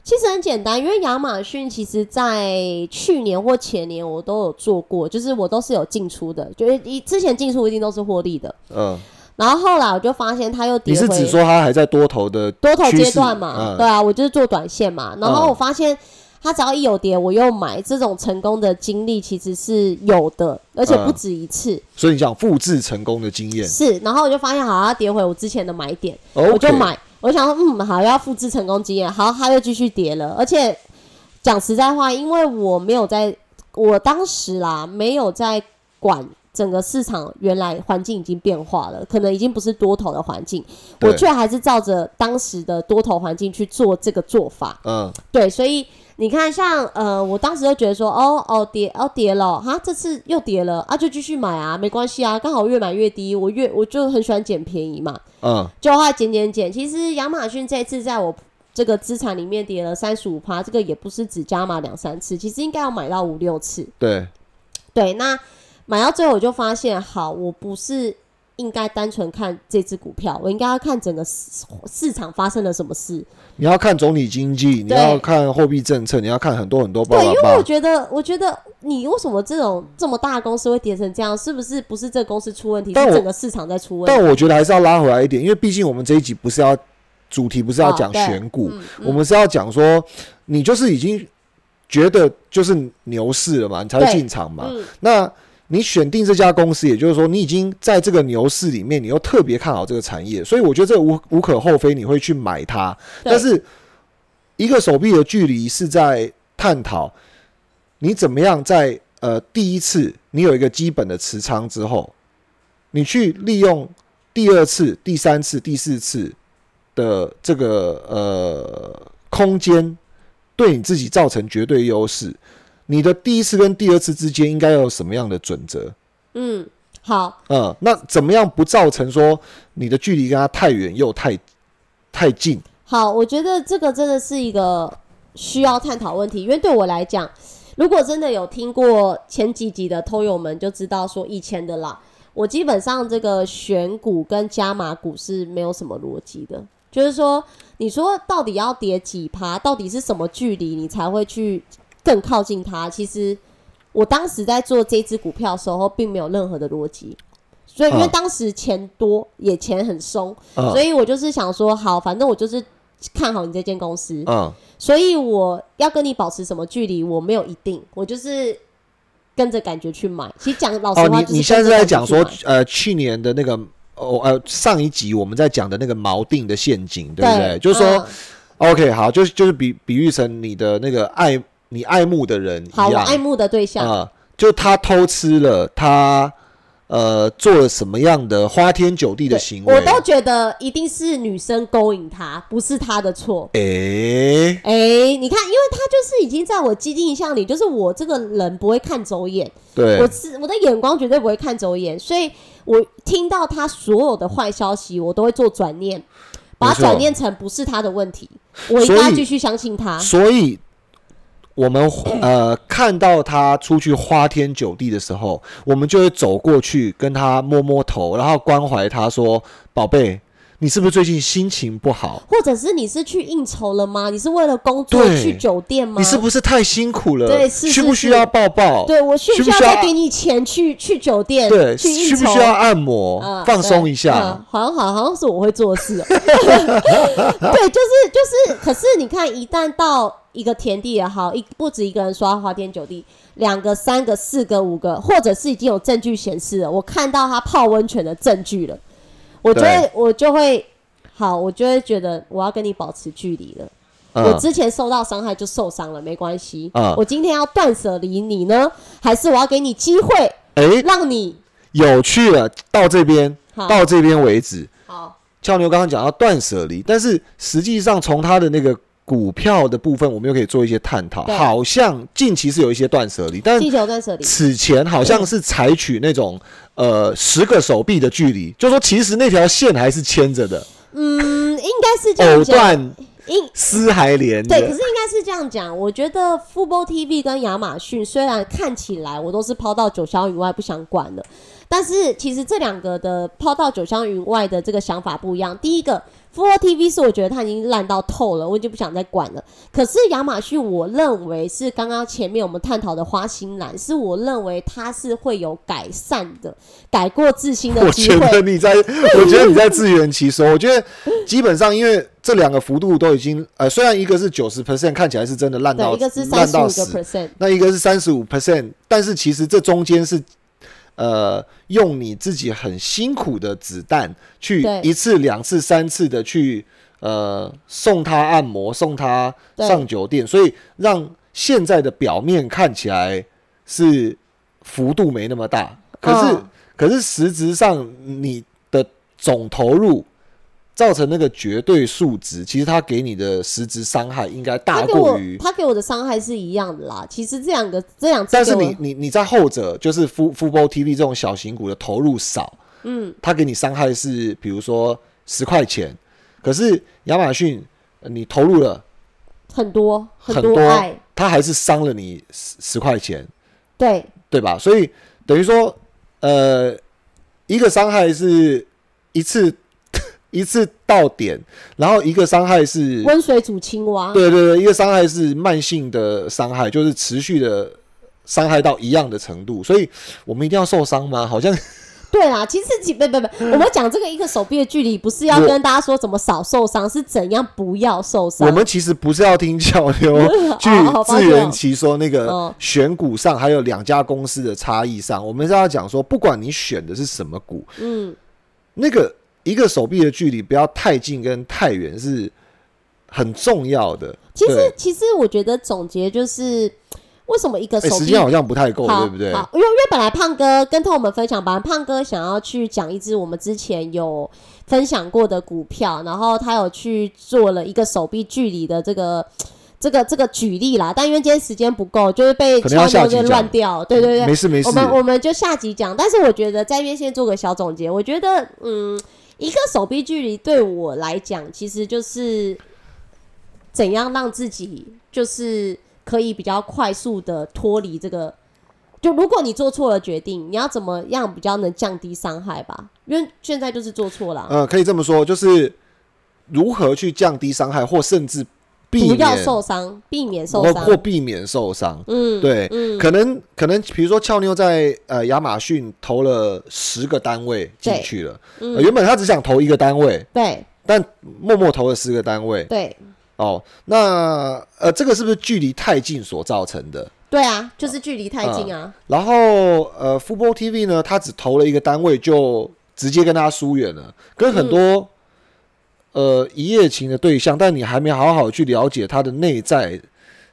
其实很简单，因为亚马逊其实在去年或前年我都有做过，就是我都是有进出的，就是一之前进出一定都是获利的。嗯，然后后来我就发现它又跌回你是只说它还在多头的多头阶段嘛？嗯对啊，我就是做短线嘛。然后嗯我发现它只要一有跌，我又买，这种成功的经历其实是有的，而且不嗯止一次。所以你想复制成功的经验是，然后我就发现好，它跌回我之前的买点。我就 OK 买。我想说，嗯，好，要复制成功经验，好，他又继续跌了。而且讲实在话，因为我没有在，我当时啦，没有在管整个市场原来环境已经变化了，可能已经不是多头的环境，我却还是照着当时的多头环境去做这个做法。嗯，对，所以你看，像呃，我当时就觉得说，哦哦跌哦跌了，哈，这次又跌了啊，就继续买啊，没关系啊，刚好越买越低，我越我就很喜欢捡便宜嘛。嗯，就后来减减减，其实亚马逊这次在我这个资产里面跌了三十五趴，这个也不是只加码两三次，其实应该要买到五六次。对，对，那买到最后我就发现，好，我不是应该单纯看这只股票，我应该要看整个市市场发生了什么事。你要看总体经济，你要看货币政策，你要看很多很多巴对，因。为我觉得，我觉得你为什么这种这么大的公司会跌成这样？是不是不是这个公司出问题，但是整个市场在出问题？但我觉得还是要拉回来一点，因为毕竟我们这一集不是要主题，不是要讲选股，嗯我们是要讲说，你就是已经觉得就是牛市了嘛，你才会进场嘛。嗯，那你选定这家公司，也就是说，你已经在这个牛市里面，你又特别看好这个产业，所以我觉得这无无可厚非，你会去买它。但是一个手臂的距离是在探讨你怎么样在呃第一次你有一个基本的持仓之后，你去利用第二次、第三次、第四次的这个呃空间，对你自己造成绝对优势。你的第一次跟第二次之间应该要有什么样的准则？嗯，好，嗯，那怎么样不造成说你的距离跟他太远又太太近？好，我觉得这个真的是一个需要探讨问题，因为对我来讲，如果真的有听过前几集的偷友们就知道说以前的啦，我基本上这个选股跟加码股是没有什么逻辑的，就是说，你说到底要跌几趴，到底是什么距离你才会去更靠近它？其实我当时在做这只股票的时候，并没有任何的逻辑。所以，因为嗯当时钱多，也钱很松，嗯所以我就是想说，好，反正我就是看好你这间公司，嗯，所以我要跟你保持什么距离，我没有一定，我就是跟着感觉去买。其实讲老实哦，话，你你现在是在讲说呃，去年的那个哦呃上一集我们在讲的那个锚定的陷阱，对不对？就是说、嗯 OK，好，就是就是比比喻成你的那个爱你爱慕的人好，一样，我爱慕的对象，啊、就他偷吃了，他呃做了什么样的花天酒地的行为？我都觉得一定是女生勾引他，不是他的错。诶，哎、你看，因为他就是已经在我既定印象里，就是我这个人不会看走眼，对我是我的眼光绝对不会看走眼，所以我听到他所有的坏消息，我都会做转念，把它转念成不是他的问题，我应该继续相信他。所以我们呃看到他出去花天酒地的时候，我们就会走过去跟他摸摸头，然后关怀他说：“宝贝，你是不是最近心情不好？或者是你是去应酬了吗？你是为了工作对去酒店吗？你是不是太辛苦了？对是是需不需要抱抱？对我需不需要再给你钱去去酒店？对，去应酬？需不需要按摩、嗯放松一下？嗯好像好好像是我会做的事、哦。对，就是就是，可是你看，一旦到一个田地也好，一不止一个人说他花天酒地，两个、三个、四个、五个，或者是已经有证据显示了，我看到他泡温泉的证据了，我就会我就会好，我就会觉得我要跟你保持距离了。我嗯，之前受到伤害就受伤了，没关系。嗯我今天要断舍离你呢，还是我要给你机会，诶，让你有趣了，到这边，到这边为止。好俏牛刚刚讲到断舍离，但是实际上从他的那个股票的部分，我们又可以做一些探讨。好像近期是有一些断舍离，但地球断舍离。此前好像是采取那种呃十个手臂的距离，就说其实那条线还是牵着的，嗯，应该是这样藕讲。断应丝还连对，可是。应该是这样讲。我觉得 Football TV 跟亚马逊虽然看起来我都是抛到九霄云外不想管了，但是其实这两个的抛到九霄云外的这个想法不一样。第一个 Football TV 是我觉得它已经烂到透了，我已经不想再管了。可是亚马逊，我认为是刚刚前面我们探讨的花心蓝，是我认为它是会有改善的、改过自新的我觉机会。得你在，我觉得你在自圆其说。我觉得基本上，因为这两个幅度都已经，呃，虽然一个是九十 percent，看起来是真的烂对，到烂到死，percent，那一个是三十五 percent，但是其实这中间是呃用你自己很辛苦的子弹去一次、两次、三次的去呃送他按摩、送他上酒店，所以让现在的表面看起来是幅度没那么大，可是、嗯。可是实质上你的总投入。造成那个绝对数值，其实它给你的实质伤害应该大过于他给我的伤害是一样的啦。其实这两个这两次但是你你你在后者就是 Fu Football TV 这种小型股的投入少，嗯，他给你伤害是比如说十块钱，可是亚马逊呃你投入了，很多很多多爱，它还是伤了你十十块钱，对，对吧？所以等于说，呃，一个伤害是一次一次到点，然后一个伤害是，温水煮青蛙，对对对，一个伤害是慢性的伤害，就是持续的伤害到一样的程度。所以我们一定要受伤吗？好像 对啊，其实其不不不，我们讲这个一个手臂的距离，不是要跟大家说怎么少受伤，是怎样不要受伤。我们其实不是要听俏妞 去自圆其说那个哦选股上还有两家公司的差异上，我们是要讲说，不管你选的是什么股，嗯，那个一个手臂的距离不要太近跟太远是很重要的。其实其实我觉得总结就是，为什么一个哎，手臂时间好像不太够，对不对？好，因为因为本来胖哥跟同我们分享，本来胖哥想要去讲一支我们之前有分享过的股票，然后他有去做了一个手臂距离的这个。这个这个举例啦，但因为今天时间不够，就是被可能要敲牛给下集讲乱掉。对对对，没事没事我。们我们就下集讲。但是我觉得在这边先做个小总结，我觉得嗯，一个手臂距离对我来讲，其实就是怎样让自己就是可以比较快速的脱离这个。就如果你做错了决定，你要怎么样比较能降低伤害吧？因为现在就是做错了嗯、可以这么说，就是如何去降低伤害，或甚至避不要免受伤，避免受或伤。或避免受伤。嗯，对，嗯，可能可能，比如说俏妞在呃亚马逊投了十个单位进去了，嗯呃原本他只想投一个单位，对但默默投了十个单位。对哦，那呃，这个是不是距离太近所造成的？对啊，就是距离太近啊。然后呃，Football TV 呢，他只投了一个单位，就直接跟他疏远了，跟很多、嗯呃一夜情的对象，但你还没好好去了解他的内在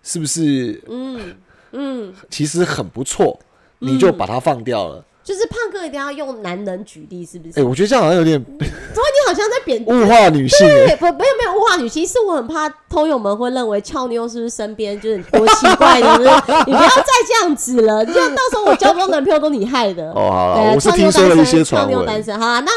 是不是嗯嗯，其实很不错，你就把他放掉了。就是胖哥一定要用男人举例，是不是？哎、我觉得这样好像有点所以你好像在贬物化女性、欸。对，不，没有没有物化女性，是我很怕偷友们会认为俏妞是不是身边就是多奇怪的，就是 你不要再这样子了，就到时候我交不到男朋友都你害的。哦，好对了，我是听说了一些传闻俏妞单。身，好啊，那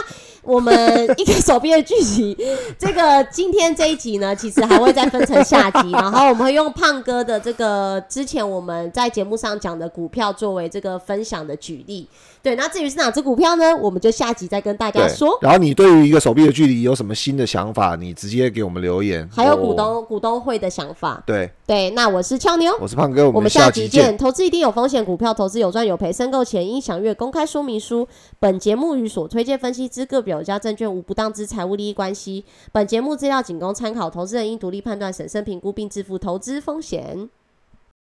我们一个手臂的剧集，这个今天这一集呢，其实还会再分成下集，然后我们会用胖哥的这个之前我们在节目上讲的股票作为这个分享的举例。对，那至于是哪只股票呢，我们就下集再跟大家对说。然后你对于一个手臂的距离有什么新的想法？你直接给我们留言。还有股东、股东会的想法。对，对，那我是俏妞，我是胖哥，我们下集集见。投资一定有风险，股票投资有赚有赔，申购前应详阅公开说明书。本节目与所推荐分析之个别有价证券无不当之财务利益关系。本节目资料仅供参考，投资人应独立判断、审慎评估并自负投资风险。